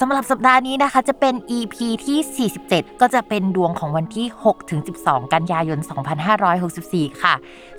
สำหรับสัปดาห์นี้นะคะจะเป็น EP ที่ 47 ก็จะเป็นดวงของวันที่ 6 ถึง 12 กันยายน 2564 ค่ะ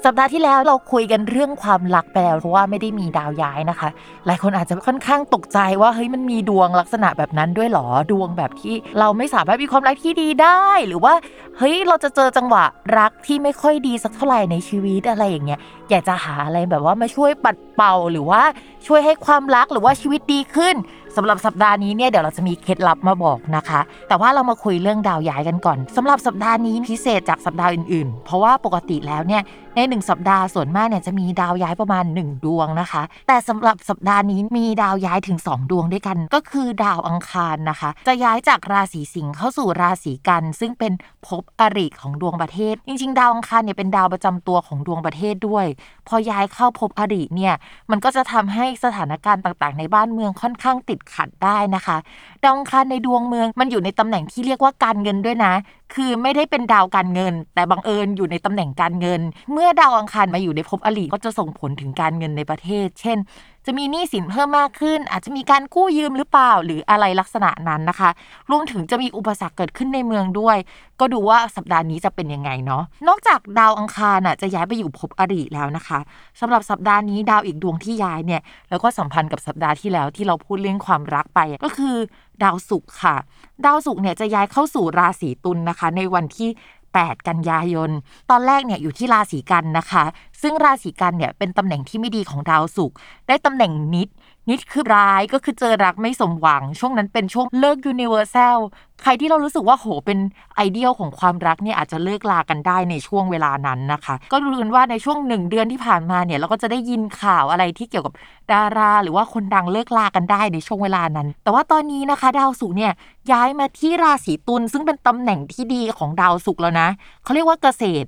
สัปดาห์ที่แล้วเราคุยกันเรื่องความรักไปแล้วเพราะว่าไม่ได้มีดาวย้ายนะคะ หลายคนอาจจะค่อนข้างตกใจว่าเฮ้ยมันมีดวงลักษณะแบบนั้นด้วยหรอดวงแบบที่เราไม่สามารถมีความรักที่ดีได้ หรือว่าเฮ้ยเราจะเจอจังหวะรักที่ไม่ค่อยดีสักเท่าไหร่ในชีวิตอะไรอย่างเงี้ยอยากจะหาอะไรแบบว่ามาช่วยปัดเป่าหรือว่าช่วยให้ความรักหรือว่าชีวิตดีขึ้นสำหรับสัปดาห์นี้เนี่ยเดี๋ยวเราจะมีเคล็ดลับมาบอกนะคะ แต่ว่าเรามาคุยเรื่องดาวย้ายกันก่อนสำหรับสัปดาห์นี้พิเศษจากสัปดาห์อื่นๆ เพราะว่าปกติแล้วเนี่ย ในหนึ่งสัปดาห์ส่วนมากเนี่ยจะมีดาวย้ายประมาณ 1 ดวงนะคะ แต่สำหรับสัปดาห์นี้มีดาวย้ายถึง 2 ดวงด้วยกัน ก็คือดาวอังคารนะคะ จะย้ายจากราศีสิงห์เข้าสู่ราศีกัน ซึ่งเป็นภพอริของดวงประเทศ จริง ๆ ดาวอังคารเนี่ยเป็นดาวประจำตัวของดวงประเทศด้วย พอย้ายเข้าภพอริเนี่ยมันก็จะทำให้สถานการณ์ต่างๆ ในบ้านเมืองค่อนข้างติดขัดได้นะคะ ดาวอังคารในดวงเมืองมันอยู่ในตำแหน่งที่เรียกว่าการเงินด้วยนะคือไม่ได้เป็นดาวการเงิน แต่บังเอิญอยู่ในตำแหน่งการเงิน เมื่อดาวอังคารมาอยู่ในภพอริก็จะส่งผลถึงการเงินในประเทศ เช่น จะมีหนี้สินเพิ่มมากขึ้น อาจจะมีการกู้ยืมหรือเปล่าหรืออะไรลักษณะนั้นนะคะรวมถึงจะมีอุปสรรคเกิดขึ้นในเมืองด้วย ก็ดูว่าสัปดาห์นี้จะเป็นยังไงเนาะนอกจากดาวอังคารน่ะจะย้ายไปอยู่ภพอริแล้วนะคะสำหรับสัปดาห์นี้ดาวอีกดวงที่ย้ายเนี่ยแล้วก็สัมพันธ์กับสัปดาห์ที่แล้วที่เราพูดเรื่องความรักไปก็คือดาวศุกร์ค่ะ ดาวศุกร์เนี่ยจะย้ายเข้าสู่ราศีตุลนะคะ ในวันที่ 8 กันยายน ตอนแรกเนี่ยอยู่ที่ราศีกันย์นะคะ ซึ่งราศีกันย์เนี่ยเป็นตำแหน่งที่ไม่ดีของดาวศุกร์ได้ตำแหน่งนิจ นิจคือร้ายก็คือเจอรักไม่สมหวัง ช่วงนั้นเป็นช่วงเลิก universal ใครที่เรารู้สึกว่าโหเป็น ideal ของความรักเนี่ยอาจจะเลิกลากันได้ในช่วงเวลานั้นนะคะ ก็รู้กันว่าในช่วงหนึ่งเดือนที่ผ่านมาเนี่ยเราก็จะได้ยินข่าวอะไรที่เกี่ยวกับดารา หรือว่าคนดังเลิกลากันได้ในช่วงเวลานั้น แต่ว่าตอนนี้นะคะ ดาวศุกร์เนี่ยย้ายมาที่ราศีตุลซึ่งเป็นตำแหน่งที่ดีของดาวศุกร์แล้วนะเขาเรียกว่าเกษตร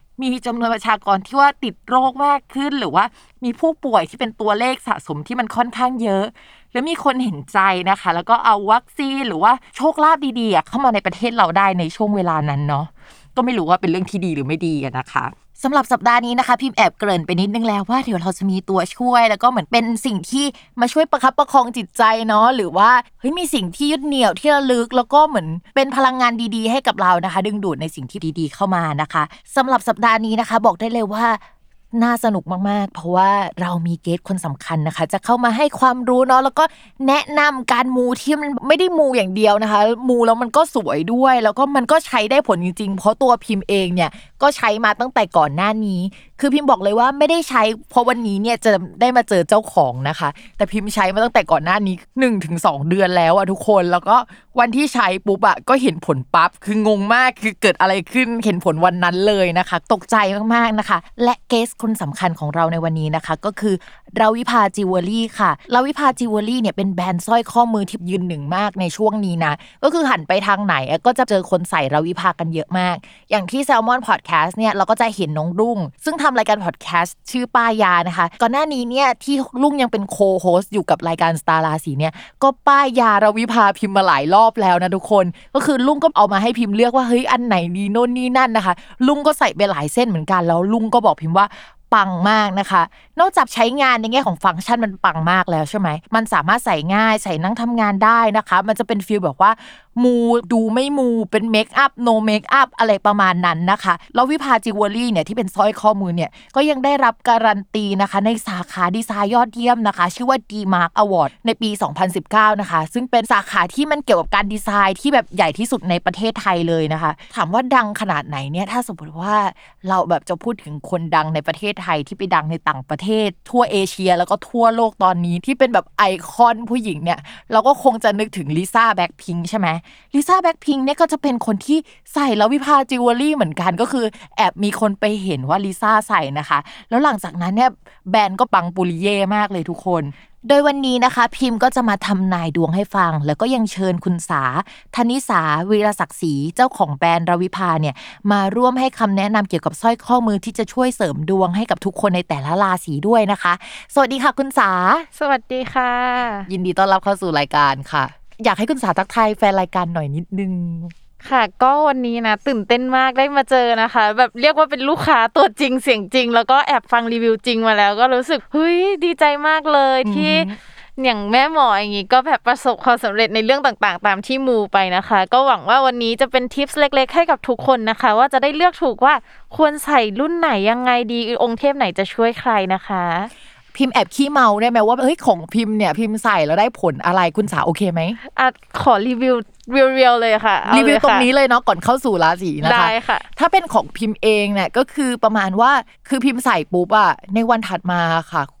มีจำนวนประชากรที่ว่าติดโรคมากขึ้น หรือว่ามีผู้ป่วยที่เป็นตัวเลขสะสมที่มันค่อนข้างเยอะ แล้วมีคนเห็นใจนะคะ แล้วก็เอาวัคซีนหรือว่าโชคลาภดีๆเข้ามาในประเทศเราได้ในช่วงเวลานั้นเนาะ ก็ไม่รู้ว่าเป็นเรื่องที่ดีหรือไม่ดีนะคะสำหรับสัปดาห์นี้นะคะพิมพ์แอบเกริ่นไปนิดนึงแล้วว่าเดี๋ยวเราจะมีตัวช่วย แล้วก็เหมือนเป็นสิ่งที่มาช่วยประคับประคองจิตใจเนาะหรือว่าเฮ้ยมีสิ่งที่ยึดเหนี่ยวที่ระลึก แล้วก็เหมือนเป็นพลังงานดีๆ ให้กับเรานะคะ ดึงดูดในสิ่งที่ดีๆเข้ามานะคะสำหรับสัปดาห์นี้นะคะ บอกได้เลยว่า น่าสนุกมาก ๆ เพราะว่าเรามีเกสคนสำคัญนะคะ จะเข้ามาให้ความรู้เนาะแล้วก็แนะนำการมูที่มันไม่ได้มูอย่างเดียวนะคะ มูแล้วมันก็สวยด้วย แล้วก็มันก็ใช้ได้ผลจริง ๆ เพราะตัวพิมพ์เองเนี่ยก็ใช้มาตั้งแต่ก่อนหน้านี้ คือพิมพ์บอกเลยว่าไม่ได้ใช้เพราะวันนี้เนี่ยจะได้มาเจอเจ้าของนะคะ แต่พิมพ์ใช้มาตั้งแต่ก่อนหน้านี้1 ถึงสองเดือนแล้วอะทุกคนแล้วก็วันที่ใช้ปุ๊บอะก็เห็นผลปั๊บคืองงมากคือเกิดอะไรขึ้นเห็นผลวันนั้นเลยนะคะ ตกใจมากๆนะคะ และ guest คนสำคัญของเราในวันนี้นะคะ ก็คือราวิภาจิวเวลรี่ค่ะราวิภาจิวเวลรี่เนี่ยเป็นแบรนด์สร้อยข้อมือที่ยืนหนึ่งมากในช่วงนี้นะก็คือหันไปทางไหนก็จะเจอคนใส่ราวิภากันเยอะมาก อย่างที่แซลมอนพอดแคสต์เนี่ยเราก็จะเห็นน้องรุ่ง ซึ่งทำรายการพอดแคสต์ชื่อป้ายยานะคะ ก่อนหน้านี้เนี่ยที่รุ่งยังเป็น co-host อยู่กับรายการสตาร์ราศีเนี่ยก็ป้ายยาราวิภาพิมพ์มาหลายรอบแล้วนะทุกคน ก็คือรุ่งก็เอามาให้พิมพ์เลือกว่าเฮ้ยอันไหนดีโน่นนี่นั่นนะคะ รุ่งก็ใส่ไปหลายเส้นเหมือนกันแล้วรุ่งก็บอกพิมพ์ว่า ปังมากนะคะ นอกจากใช้งานในแง่ของฟังก์ชันมันปังมากแล้วใช่ไหม มันสามารถใส่ง่ายใส่นั่งทำงานได้นะคะ มันจะเป็น feel แบบว่า มูดูไม่มูเป็น makeup no makeup อะไรประมาณนั้นนะคะ รวิภาจิวเวลรี่เนี่ยที่เป็นสร้อยข้อมือเนี่ย ก็ยังได้รับการันตีนะคะ ในสาขาดีไซน์ยอดเยี่ยมนะคะ ชื่อว่า DEmark Award ในปี 2019 นะคะ ซึ่งเป็นสาขาที่มันเกี่ยวกับการดีไซน์ที่แบบใหญ่ที่สุดในประเทศไทยเลยนะคะ ถามว่าดังขนาดไหนเนี่ยถ้าสมมติว่าเราแบบจะพูดถึงคนดังในประเทศไทยที่ไปดังในต่างประเทศ ทั่วเอเชียแล้วก็ทั่วโลกตอนนี้ที่เป็นแบบไอคอนผู้หญิงเนี่ย เราก็คงจะนึกถึงลิซ่าแบ็คพิงใช่ไหมลิซ่าแบ็คพิงเนี่ยก็จะเป็นคนที่ใส่รวิภาจิวเวลรี่เหมือนกันก็คือ แอบมีคนไปเห็นว่าลิซ่าใส่นะคะ แล้วหลังจากนั้นเนี่ยแบรนด์ก็ปังปุริเย่มากเลยทุกคน โดยวันนี้นะคะพิมพ์ก็จะมาทำนายดวงให้ฟัง แล้วก็ยังเชิญคุณสาธนิสาวีรศักดิ์ศรีเจ้าของแบรนด์รวิภาเนี่ยมาร่วมให้คำแนะนำเกี่ยวกับสร้อยข้อมือที่จะช่วยเสริมดวงให้กับทุกคนในแต่ละราศีด้วยนะคะ สวัสดีค่ะคุณสา สวัสดีค่ะ ยินดีต้อนรับเข้าสู่รายการค่ะ อยากให้คุณสาทักทายแฟนรายการหน่อยนิดนึง ค่ะ ก็วันนี้นะตื่นเต้นมากได้มาเจอนะคะ แบบเรียกว่าเป็นลูกค้าตัวจริงเสียงจริง แล้วก็แอบฟังรีวิวจริงมาแล้ว ก็รู้สึกเฮ้ยดีใจมากเลยที่อย่างแม่หมออย่างงี้ก็แบบประสบความสำเร็จในเรื่องต่างๆ ตามที่มูไปนะคะ ก็หวังว่าวันนี้จะเป็นทิปส์เล็ก ๆ ให้กับทุกคนนะคะ ว่าจะได้เลือกถูกว่าควรใส่รุ่นไหนยังไงดีองค์เทพไหนจะช่วยใครนะคะพิมพ์แอบขี้เมาได้ไหมว่าเฮ้ยของพิมพ์เนี่ยพิมพ์ใส่แล้วได้ผลอะไรคุณสาโอเคไหมอะขอรีวิว เรียวๆเลยค่ะเอารีวิวเลยตรงค่ะนี้เลยเนาะก่อนเข้าสู่ราศีนะคะได้ค่ะ ถ้าเป็นของพิมพ์เองเนี่ยก็คือประมาณว่าคือพิมพ์ใส่ปุ๊บอะในวันถัดมาค่ะแ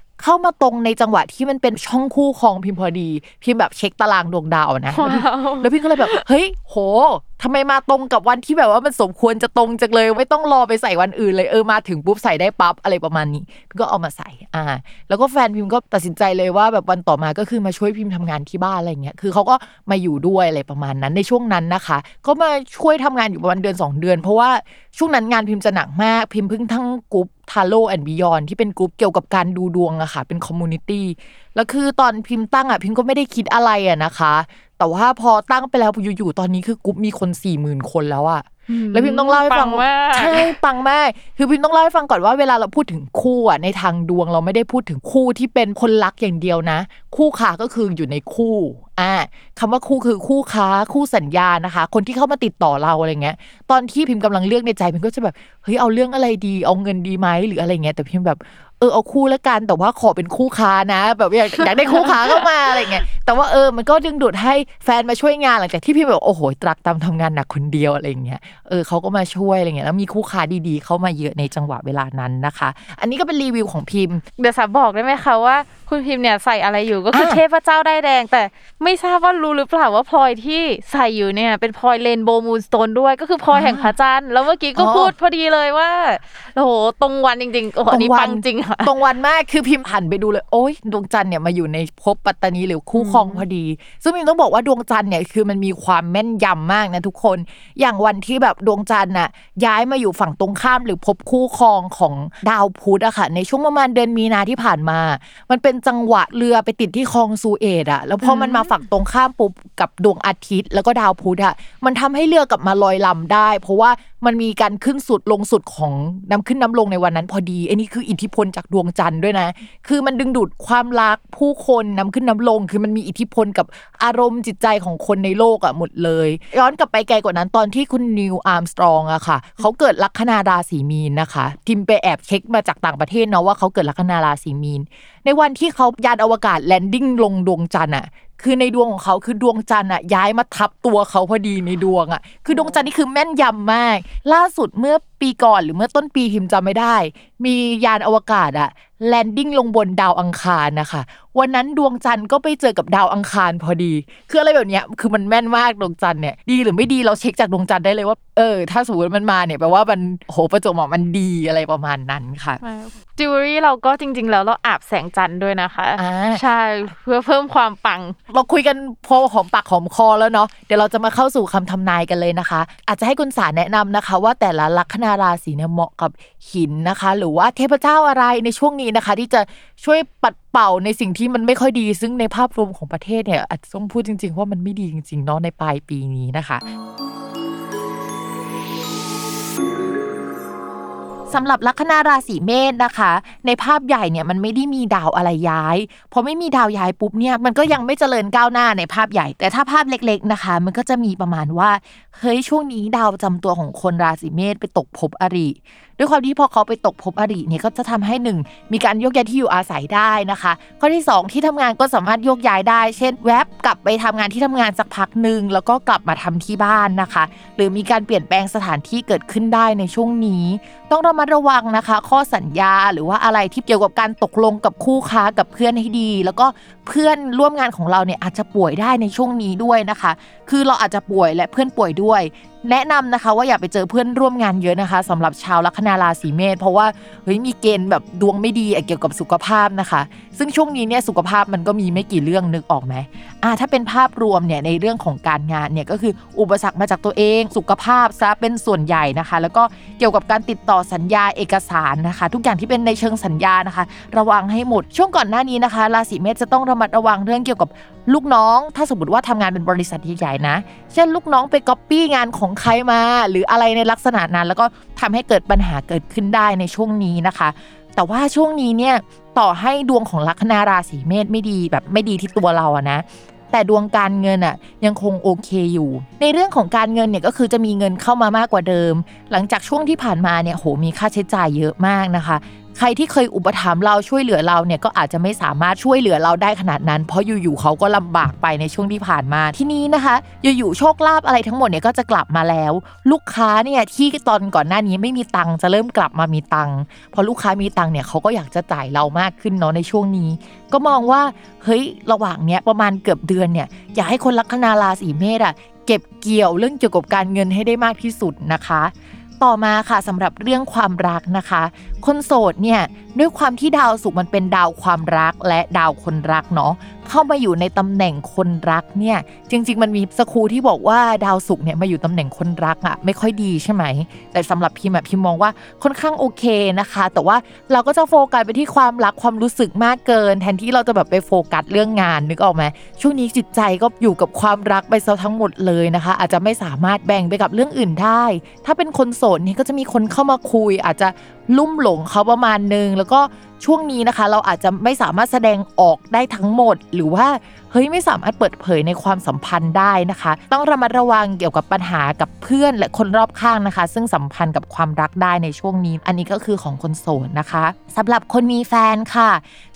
เข้ามาตรงในจังหวะที่มันเป็นช่องคู่ครองพิมพ์พอดี พิมพ์แบบเช็คตารางดวงดาวนะว้าวแล้วพี่ก็เลยแบบ เฮ้ย โห ทำไมมาตรงกับวันที่แบบว่ามันสมควรจะตรงจังเลย ไม่ต้องรอไปใส่วันอื่นเลยเออมาถึงปุ๊บใส่ได้ปั๊บอะไรประมาณนี้พี่ก็เอามาใส่อ่า แล้วก็แฟนพิมก็ตัดสินใจเลยว่าแบบวันต่อมาก็คือมาช่วยพิมพ์ทำงานที่บ้านอะไรเงี้ยคือเขาก็มาอยู่ด้วยอะไรประมาณนั้นในช่วงนั้นนะคะก็มาช่วยทำงานอยู่ประมาณเดือน 2 เดือน เพราะว่าช่วงนั้นงานพิมพ์จะหนักมากพิมพ์เพิ่งทั้งกรุ๊ป Tarot and Beyond ที่เป็นกรุ๊ปเกี่ยวกับการดูดวงอะค่ะ เป็น community แล้วคือตอนพิมพ์ตั้งอะพิมพ์ก็ไม่ได้คิดอะไรอะนะคะ แต่ว่าพอตั้งไปแล้วอยู่ๆตอนนี้คือกรุ๊ปมีคนสี่หมื่นคนแล้วอะแล้วพิมพ์ต้องเล่าให้ฟังปังมากใช่ปังมากคือพิมพ์ต้องเล่าให้ฟังก่อนว่าเวลาเราพูดถึงคู่อะในทางดวงเราไม่ได้พูดถึงคู่ที่เป็นคนรักอย่างเดียวนะ คู่ค้าก็คืออยู่ในคู่อ่าคำว่าคู่คือคู่ค้าคู่สัญญานะคะ คนที่เข้ามาติดต่อเราอะไรเงี้ย ตอนที่พิมพ์กำลังเลือกในใจพิมพ์ก็จะแบบเฮ้ยเอาเรื่องอะไรดี เอาเงินดีไหมหรืออะไรเงี้ยแต่พิมพ์แบบ เออเอาคู่ละกันแต่ว่าขอเป็นคู่ค้านะ แบบอยากอยากได้คู่ค้าเข้ามาอะไรเงี้ยแต่ว่าเออมันก็ดึงดูดให้แฟนมาช่วยงานหลังจากที่พี่แบบโอ้โหตรักตามทำงานหนักคนเดียวอะไรเงี้ยเออเขาก็มาช่วยอะไรเงี้ยแล้วมีคู่ค้าดีๆ เข้ามาเยอะในจังหวะเวลานั้นนะคะ อันนี้ก็เป็นรีวิวของพิมพ์เดี๋ยวสาบอกได้ไหมคะว่า คุณพิมพ์เนี่ยใส่อะไรอยู่ก็คืออะเทพเจ้าด้ายแดง แต่ไม่ทราบว่ารู้หรือเปล่าว่าพลอยที่ใส่อยู่เนี่ย เป็นพลอย rainbow moonstone ด้วยก็คือพลอยแห่งพระจันทร์แล้วเมื่อกี้ก็อ๋อพูดพอดีเลยว่าโอ้โหตรงวันจริงๆโอ้โหอันนี้ปังจริงค่ะตรงวันมากคือพิมพ์หันไปดูเลยโอ๊ยดวงจันทร์เนี่ยมาอยู่ในภพปัตตานีหรือคู่ครองพอดี ซึ่งพิมต้องบอกว่าดวงจันทร์เนี่ยคือมันมีความแม่นยำมากนะทุกคน อย่างวันที่แบบดวงจันทร์น่ะย้ายมาอยู่ฝั่งตรงข้ามหรือภพคู่ครองของดาวพุธอะค่ะในช่วงประมาณเดือนมีนาที่ผ่านมา มันเป็นจังหวะเรือไปติดที่คลองซูเอตอะแล้วพอมันมาฝั่งตรงข้ามปุ๊บกับดวงอาทิตย์ แล้วก็ดาวพุธอะมันทำให้เรือกลับมาลอยลำได้ เพราะว่ามันมีการขึ้นสุดลงสุดของน้ำขึ้นน้ำลงในวันนั้น พอดีอันนี้คืออิทธิพลจากดวงจันทร์ด้วยนะ คือมันดึงดูดความรักผู้คนน้ำขึ้นน้ำลง คือมันมีอิทธิพลกับอารมณ์จิตใจของคนในโลกอะหมดเลย ย้อนกลับไปไกลกว่านั้นตอนที่คุณนีลอาร์มสตรองอะค่ะเขาเกิดลัคนาราศีมีนนะคะพิมไปแอบเช็คมาจากต่างประเทศเนาะว่าเขาเกิดลัคนาราศีมีนในวันที่เขายานอวกาศ landing ลงดวงจันทร์อะคือในดวงของเขาคือดวงจันทร์อะย้ายมาทับตัวเขาพอดีในดวงอะคือดวงจันทร์นี่คือแม่นยำมาก ล่าสุดเมื่อ ปีก่อนหรือเมื่อต้นปีพิมจำไม่ได้ มียานอวกาศอะ landing ลงบนดาวอังคารนะคะ วันนั้นดวงจันทร์ก็ไปเจอกับดาวอังคารพอดี คืออะไรแบบเนี้ยคือมันแม่นมากดวงจันทร์เนี่ยดีหรือไม่ดีเราเช็คจากดวงจันทร์ได้เลยว่าเออถ้าสมมติมันมาเนี่ยแปลว่ามันโหประจวบเหมาะมันดีอะไรประมาณนั้นค่ะจิวเวลรี่เราก็จริง ๆ แล้วเราอาบแสงจันทร์ด้วยนะคะอ่าใช่เพื่อเพิ่มความปังเราคุยกันพอหอมปากหอมคอแล้วเนาะเดี๋ยวเราจะมาเข้าสู่คำทำนายกันเลยนะคะ อาจจะให้คุณสารแนะนำนะคะ ว่าแต่ละลัคนาราศีเนี่ยเหมาะกับหินนะคะ หรือว่าเทพเจ้าอะไรในช่วงนี้นะคะ ที่จะช่วยปัดเป่าในสิ่งที่มันไม่ค่อยดี ซึ่งในภาพรวมของประเทศเนี่ยอาจจะต้องพูดจริง ๆ ว่ามันไม่ดีจริงๆเนาะในปลายปีนี้นะคะ สำหรับลัคนาราศีเมษนะคะ ในภาพใหญ่เนี่ยมันไม่ได้มีดาวอะไรย้ายพอไม่มีดาวย้ายปุ๊บเนี่ยมันก็ยังไม่เจริญก้าวหน้าในภาพใหญ่ แต่ถ้าภาพเล็กๆนะคะ มันก็จะมีประมาณว่าเฮ้ยช่วงนี้ดาวประจำตัวของคนราศีเมษไปตกภพอริด้วยความที่พอเขาไปตกภพอริเนี่ยก็จะทำให้หนึ่งมีการโยกย้ายที่อยู่อาศัยได้นะคะข้อที่สองที่ทำงานก็สามารถโยกย้ายได้ เช่น แวบกลับไปทำงานที่ทำงานสักพักหนึ่งแล้วก็กลับมาทำที่บ้านนะคะ หรือมีการเปลี่ยนแปลงสถานที่เกิดขึ้นได้ในช่วงนี้ ต้องระมัดระวังนะคะ ข้อสัญญาหรือว่าอะไรที่เกี่ยวกับการตกลงกับคู่ค้ากับเพื่อนให้ดี แล้วก็เพื่อนร่วมงานของเราเนี่ยอาจจะป่วยได้ในช่วงนี้ด้วยนะคะ คือเราอาจจะป่วยและเพื่อนป่วยด้วย แนะนำนะคะว่าอย่าไปเจอเพื่อนร่วมงานเยอะนะคะสำหรับชาวลัคนาราศีเมษเพราะว่าเฮ้ยมีเกณฑ์แบบดวงไม่ดีเกี่ยวกับสุขภาพนะคะ ซึ่งช่วงนี้เนี่ยสุขภาพมันก็มีไม่กี่เรื่องนึกออกไหมอ่าถ้าเป็นภาพรวมเนี่ยในเรื่องของการงานเนี่ยก็คืออุปสรรคมาจากตัวเองสุขภาพซะเป็นส่วนใหญ่นะคะ แล้วก็เกี่ยวกับการติดต่อสัญญาเอกสารนะคะ ทุกอย่างที่เป็นในเชิงสัญญานะคะ ระวังให้หมดช่วงก่อนหน้านี้นะคะ ราศีเมษจะต้องระมัดระวังเรื่องเกี่ยวกับ ลูกน้องถ้าสมมติว่าทำงานเป็นบริษัทใหญ่ๆนะ เช่นลูกน้องไปก๊อปปี้งานของใครมา หรืออะไรในลักษณะนั้น แล้วก็ทำให้เกิดปัญหาเกิดขึ้นได้ในช่วงนี้นะคะ แต่ว่าช่วงนี้เนี่ยต่อให้ดวงของลัคนาราศีเมษไม่ดีแบบไม่ดีที่ตัวเราอะนะแต่ดวงการเงินอะยังคงโอเคอยู่ ในเรื่องของการเงินเนี่ยก็คือจะมีเงินเข้ามามากกว่าเดิม หลังจากช่วงที่ผ่านมาเนี่ยโหมีค่าใช้จ่ายเยอะมากนะคะใครที่เคยอุปถัมภ์เราช่วยเหลือเราเนี่ยก็อาจจะไม่สามารถช่วยเหลือเราได้ขนาดนั้น เพราะอยู่ๆเขาก็ลำบากไปในช่วงที่ผ่านมาที่นี้นะคะ อยู่ๆโชคลาภอะไรทั้งหมดเนี่ยก็จะกลับมาแล้ว ลูกค้าเนี่ยที่ตอนก่อนหน้านี้ไม่มีตังค์จะเริ่มกลับมามีตังค์พอลูกค้ามีตังค์เนี่ยเขาก็อยากจะจ่ายเรามากขึ้นเนาะในช่วงนี้ ก็มองว่าเฮ้ยระหว่างเนี้ยประมาณเกือบเดือนเนี่ยอยากให้คนลัคนาราศีเมษอะเก็บเกี่ยวเรื่องเกี่ยวกับการเงินให้ได้มากที่สุดนะคะ ต่อมาค่ะสำหรับเรื่องความรักนะคะ คนโสดเนี่ยด้วยความที่ดาวศุกร์มันเป็นดาวความรักและดาวคนรักเนาะเข้ามาอยู่ในตำแหน่งคนรักเนี่ยจริง ๆ มันมีสครูที่บอกว่าดาวศุกร์เนี่ยมาอยู่ตำแหน่งคนรักอะไม่ค่อยดีใช่ไหม แต่สำหรับพิมอะพิมมองว่าค่อนข้างโอเคนะคะ แต่ว่าเราก็จะโฟกัสไปที่ความรักความรู้สึกมากเกิน แทนที่เราจะแบบไปโฟกัสเรื่องงานนึกออกไหมช่วงนี้จิตใจก็อยู่กับความรักไปซะทั้งหมดเลยนะคะ อาจจะไม่สามารถแบ่งไปกับเรื่องอื่นได้ ถ้าเป็นคนโสดเนี่ยก็จะมีคนเข้ามาคุย อาจจะลุ่มหลงเขาประมาณนึง แล้วก็ช่วงนี้นะคะ เราอาจจะไม่สามารถแสดงออกได้ทั้งหมด หรือว่าเฮ้ยไม่สามารถเปิดเผยในความสัมพันธ์ได้นะคะ ต้องระมัดระวังเกี่ยวกับปัญหากับเพื่อนและคนรอบข้างนะคะ ซึ่งสัมพันธ์กับความรักได้ในช่วงนี้ อันนี้ก็คือของคนโสดนะคะสำหรับคนมีแฟนค่ะ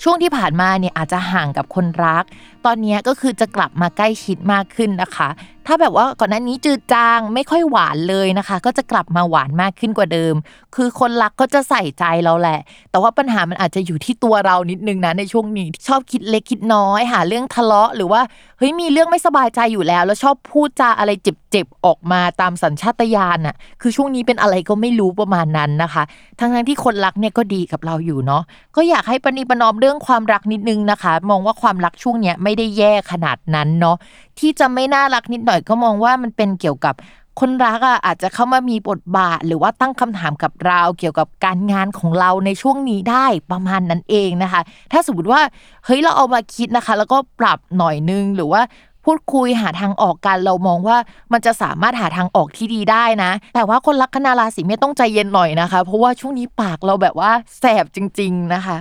ช่วงที่ผ่านมาเนี่ยอาจจะห่างกับคนรัก ตอนนี้ก็คือจะกลับมาใกล้ชิดมากขึ้นนะคะ ถ้าแบบว่าก่อนหน้านี้จืดจางไม่ค่อยหวานเลยนะคะ ก็จะกลับมาหวานมากขึ้นกว่าเดิม คือคนรักก็จะใส่ใจเราแหละ แต่ว่าปัญหามันอาจจะอยู่ที่ตัวเรานิดนึงนะในช่วงนี้ ชอบคิดเล็กคิดน้อย หาเรื่องทะเลาะหรือว่าเฮ้ยมีเรื่องไม่สบายใจอยู่แล้ว แล้วชอบพูดจาอะไรเจ็บๆออกมาตามสัญชาตญาณน่ะคือช่วงนี้เป็นอะไรก็ไม่รู้ประมาณนั้นนะคะ ทั้งทั้งๆที่คนรักเนี่ยก็ดีกับเราอยู่เนาะก็อยากให้ปณิประนอมเรื่องความรักนิดนึงนะคะ มองว่าความรักช่วงเนี้ยไม่ได้แย่ขนาดนั้นเนาะที่จะไม่น่ารักนิดหน่อยก็มองว่ามันเป็นเกี่ยวกับ คนรักอะอาจจะเข้ามามีบทบาท หรือว่าตั้งคำถามกับเราเกี่ยวกับการงานของเราในช่วงนี้ได้ประมาณนั้นเองนะคะ ถ้าสมมติว่าเฮ้ยเราเอามาคิดนะคะ แล้วก็ปรับหน่อยนึงหรือว่าพูดคุยหาทางออกกันเรามองว่ามันจะสามารถหาทางออกที่ดีได้นะ แต่ว่าคนลักคนาราศีเมษต้องใจเย็นหน่อยนะคะ เพราะว่าช่วงนี้ปากเราแบบว่าแสบจริง ๆนะคะ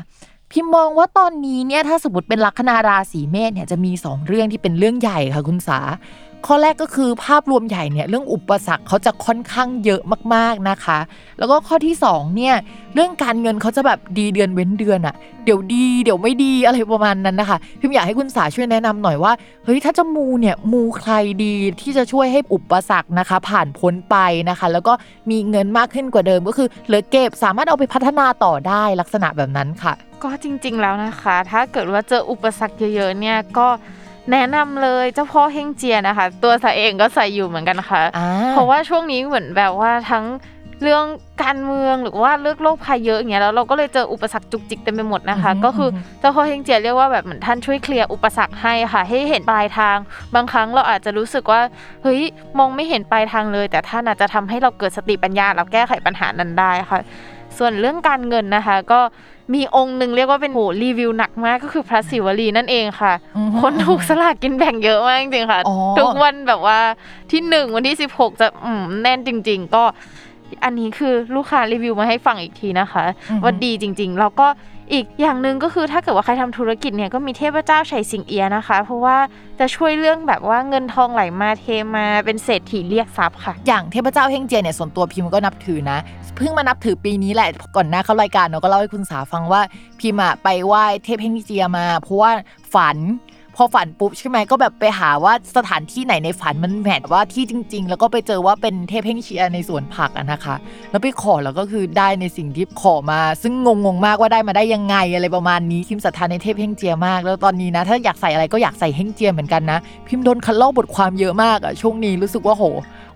พิมมองว่าตอนนี้เนี่ยถ้าสมมติเป็นลัคนาราศีเมษเนี่ยจะมี 2 เรื่องที่เป็นเรื่องใหญ่ค่ะคุณสา ข้อแรกก็คือภาพรวมใหญ่เนี่ยเรื่องอุปสรรคเขาจะค่อนข้างเยอะมากๆนะคะ แล้วก็ข้อที่2เนี่ยเรื่องการเงินเขาจะแบบดีเดือนเว้นเดือนอะเดี๋ยวดีเดี๋ยวไม่ดีอะไรประมาณนั้นนะคะพิมอยากให้คุณสาช่วยแนะนำหน่อยว่าเฮ้ยถ้าจะมูเนี่ยมูใครดีที่จะช่วยให้อุปสรรคนะคะ ผ่านพ้นไปนะคะ แล้วก็มีเงินมากขึ้นกว่าเดิมก็คือเหลือเก็บสามารถเอาไปพัฒนาต่อได้ลักษณะแบบนั้นค่ะ ก็จริง ๆแล้วนะคะ ถ้าเกิดว่าเจออุปสรรคเยอะๆเนี่ยก็ แนะนำเลยเจ้าพ่อเฮงเจียนะคะ ตัวสายเองก็ใส่อยู่เหมือนกันค่ะอ่าเพราะว่าช่วงนี้เหมือนแบบว่าทั้งเรื่องการเมืองหรือว่าเรื่องโรคภัยเยอะอย่างเงี้ยแล้วเราก็เลยเจออุปสรรคจุกจิกเต็มไปหมดนะคะอือฮึก็คือออฮึเจ้าพ่อเฮงเจียเรียกว่าแบบเหมือนท่านช่วยเคลียร์อุปสรรคให้ค่ะ ให้เห็นปลายทาง บางครั้งเราอาจจะรู้สึกว่าเฮ้ยมองไม่เห็นปลายทางเลย แต่ท่านอาจจะทำให้เราเกิดสติปัญญาเราแก้ไขปัญหานั้นได้ค่ะ ส่วนเรื่องการเงินนะคะ ก็มีองค์หนึ่งเรียกว่าเป็นโหรีวิวหนักมากก็คือพระศิวลีนั่นเองค่ะอือฮึคนถูกสลากกินแบ่งเยอะมากจริงๆค่ะอ๋อทุกวันแบบว่าที่หนึ่งวันที่สิบหกจะอืมแน่นจริง ๆ ก็อันนี้คือลูกค้ารีวิวมาให้ฟังอีกทีนะคะอือฮึว่าดีจริง ๆ แล้วก็ อีกอย่างหนึ่งก็คือถ้าเกิดว่าใครทำธุรกิจเนี่ยก็มีเทพเจ้าไฉสิงเอียนะคะ เพราะว่าจะช่วยเรื่องแบบว่าเงินทองไหลมาเทมาเป็นเศรษฐีเรียกทรัพย์ค่ะ อย่างเทพเจ้าเฮงเจียเนี่ยส่วนตัวพิมก็นับถือนะเพิ่งมานับถือปีนี้แหละก่อนหน้าเข้ารายการเนาะก็เล่าให้คุณสาฟังว่าพิมอะไปไหว้เทพเฮงเจียมาเพราะว่าฝัน พอฝันปุ๊บใช่ไหมก็แบบไปหาว่าสถานที่ไหนในฝันมันแมทว่าที่จริง ๆ แล้วก็ไปเจอว่าเป็นเทพเฮงเจียในสวนผักอะนะคะ แล้วไปขอแล้วก็คือได้ในสิ่งที่ขอมา ซึ่งงงๆมากว่าได้มาได้ยังไงอะไรประมาณนี้พิมศรัทธาในเทพเฮงเจียมาก แล้วตอนนี้นะ ถ้าอยากใส่อะไรก็อยากใส่เฮงเจียเหมือนกันนะ พิมโดนคัดลอกบทความเยอะมากอะช่วงนี้รู้สึกว่าโห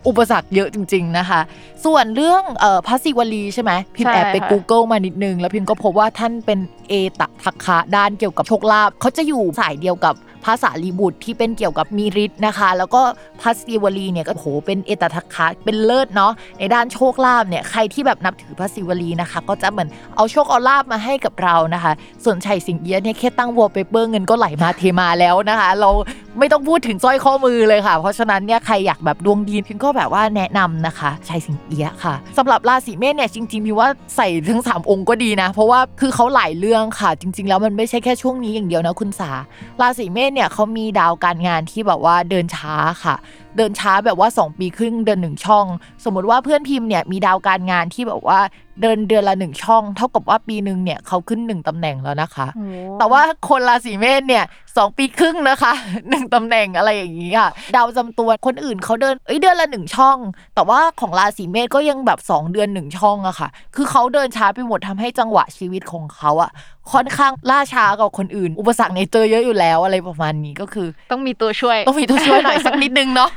อุปสรรคเยอะจริง ๆนะคะ ส่วนเรื่องเอ่อพระศิวลีใช่ไหมพิมใช่แอบไปค่ะ Google มานิดนึง แล้วพิมก็พบว่าท่านเป็นเอตทัคคะด้านเกี่ยวกับโชคลาภเขาจะอยู่สายเดียวกับ ภาษาลีบุตรที่เป็นเกี่ยวกับมีฤทธิ์นะคะ แล้วก็พัสิวลีเนี่ยก็โหเป็นเอตทัคคะเป็นเลิศเนาะในด้านโชคลาภเนี่ยใครที่แบบนับถือพัสิวลีนะคะ ก็จะเหมือนเอาโชคเอาลาภมาให้กับเรานะคะ ส่วนชัยสิงเอียเนี่ยแค่ตั้งวอลเปเปอร์เงินก็ไหลมาเทมาแล้วนะคะ เรา ไม่ต้องพูดถึงสร้อยข้อมือเลยค่ะ เพราะฉะนั้นเนี่ยใครอยากแบบดวงดีพิมก็แบบว่าแนะนำนะคะชายสิงเอียะค่ะสำหรับราศีเมษเนี่ยจริงๆพิมว่าใส่ทั้งสามองค์ก็ดีนะ เพราะว่าคือเขาหลายเรื่องค่ะ จริง ๆ แล้วมันไม่ใช่แค่ช่วงนี้อย่างเดียวนะคุณสาราศีเมษเนี่ยเขามีดาวการงานที่แบบว่าเดินช้าค่ะ เดินช้าแบบว่า 2 ปีครึ่งเดินหนึ่งช่อง สมมติว่าเพื่อนพิมพ์เนี่ยมีดาวการงานที่แบบว่าเดินเดือนละหนึ่งช่อง เท่ากับว่าปีหนึ่งเนี่ยเขาขึ้นหนึ่งตำแหน่งแล้วนะคะโอ้แต่ว่าคนราศีเมษเนี่ยสองปีครึ่งนะคะหนึ่งตำแหน่งอะไรอย่างนี้ค่ะดาวประจำตัวคนอื่นเขาเดินเอ้ยเดือนละหนึ่งช่อง แต่ว่าของราศีเมษก็ยังแบบสองเดือนหนึ่งช่องอะค่ะ คือเขาเดินช้าไปหมดทำให้จังหวะชีวิตของเขาอะค่อนข้างล่าช้ากว่าคนอื่น อุปสรรคในยเจอเยอะอยู่แล้วอะไรประมาณนี้ก็คือ ต้องมีตัวช่วย ต้องมีตัวช่วยหน่อยสักนิดนึงเนาะ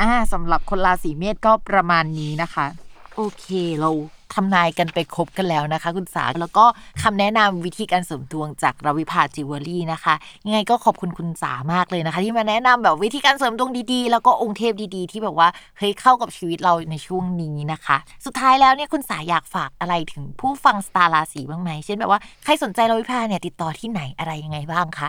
อ่าสำหรับคนราศีเมษก็ประมาณนี้นะคะ โอเคเราทำนายกันไปครบกันแล้วนะคะ คุณสาแล้วก็คำแนะนำวิธีการเสริมดวงจากรวิภาจิวเวลรี่นะคะ ยังไงก็ขอบคุณคุณสามากเลยนะคะ ที่มาแนะนำแบบวิธีการเสริมดวงดีๆ แล้วก็องค์เทพดีๆ ที่แบบว่าเฮ้ยเข้ากับชีวิตเราในช่วงนี้นะคะ สุดท้ายแล้วเนี่ยคุณสาอยากฝากอะไรถึงผู้ฟังสตาร์ราศีบ้างไหมเช่นแบบว่าใครสนใจรวิภาเนี่ยติดต่อที่ไหนอะไรยังไงบ้างคะ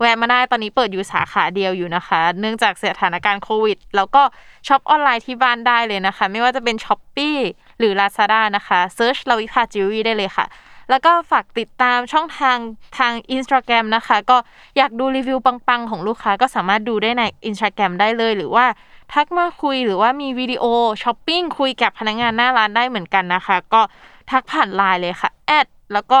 แวะมาได้ตอนนี้เปิดอยู่สาขาเดียวอยู่นะคะ เนื่องจากสถานการณ์โควิด แล้วก็ shop ออนไลน์ที่บ้านได้เลยนะคะ ไม่ว่าจะเป็น Shopee หรือ Lazada นะคะ search รวิภาจิววี่ได้เลยค่ะแล้วก็ฝากติดตามช่องทางทาง Instagram นะคะ ก็อยากดูรีวิวปัง ๆ ของลูกค้าก็สามารถดูได้ใน Instagram ได้เลย หรือว่าทักมาคุยหรือว่ามีวิดีโอช้อปปิ้งคุยกับพนักงานหน้าร้านได้เหมือนกันนะคะ ก็ทักผ่านไลน์เลยค่ะ add แล้วก็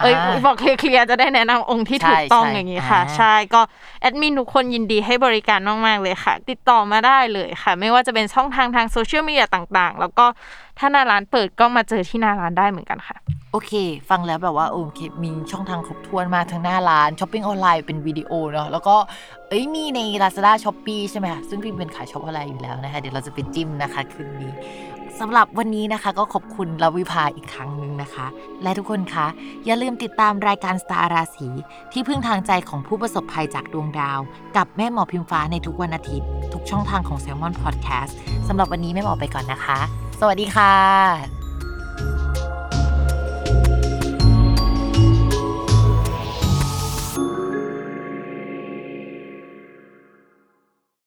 เอ้ยอ่าบอกเคลียร์ๆจะได้แนะนำองค์ที่ถูกต้องใช่อย่างนี้ค่ะอ่าใช่ก็แอดมินทุกคนยินดีให้บริการมากๆเลยค่ะ ติดต่อมาได้เลยค่ะ ไม่ว่าจะเป็นช่องทางทางโซเชียลมีเดียต่างๆ แล้วก็ถ้าหน้าร้านเปิดก็มาเจอที่หน้าร้านได้เหมือนกันค่ะ โอเค ฟังแล้วแบบว่าโอเคมีช่องทางครบถ้วนมากทั้งหน้าร้านช้อปปิ้งออนไลน์เป็นวิดีโอเนาะแล้วก็เอ้ยมีใน Lazada s h o p e e ใช่ไหมคะซึ่งพิมเป็นสาย shop ออนไลน์อยู่แล้วนะคะ เดี๋ยวเราจะไปจิ้มนะคะคืนนี้ สำหรับวันนี้นะคะก็ขอบคุณรวิภาอีกครั้งหนึ่งนะคะ และทุกคนคะ อย่าลืมติดตามรายการสตาร์ราศีที่พึ่งทางใจของผู้ประสบภัยจากดวงดาว กับแม่หมอพิมฟ้าในทุกวันอาทิตย์ ทุกช่องทางของ Salmon Podcast สำหรับวันนี้แม่หมอไปก่อนนะคะ สวัสดีค่ะ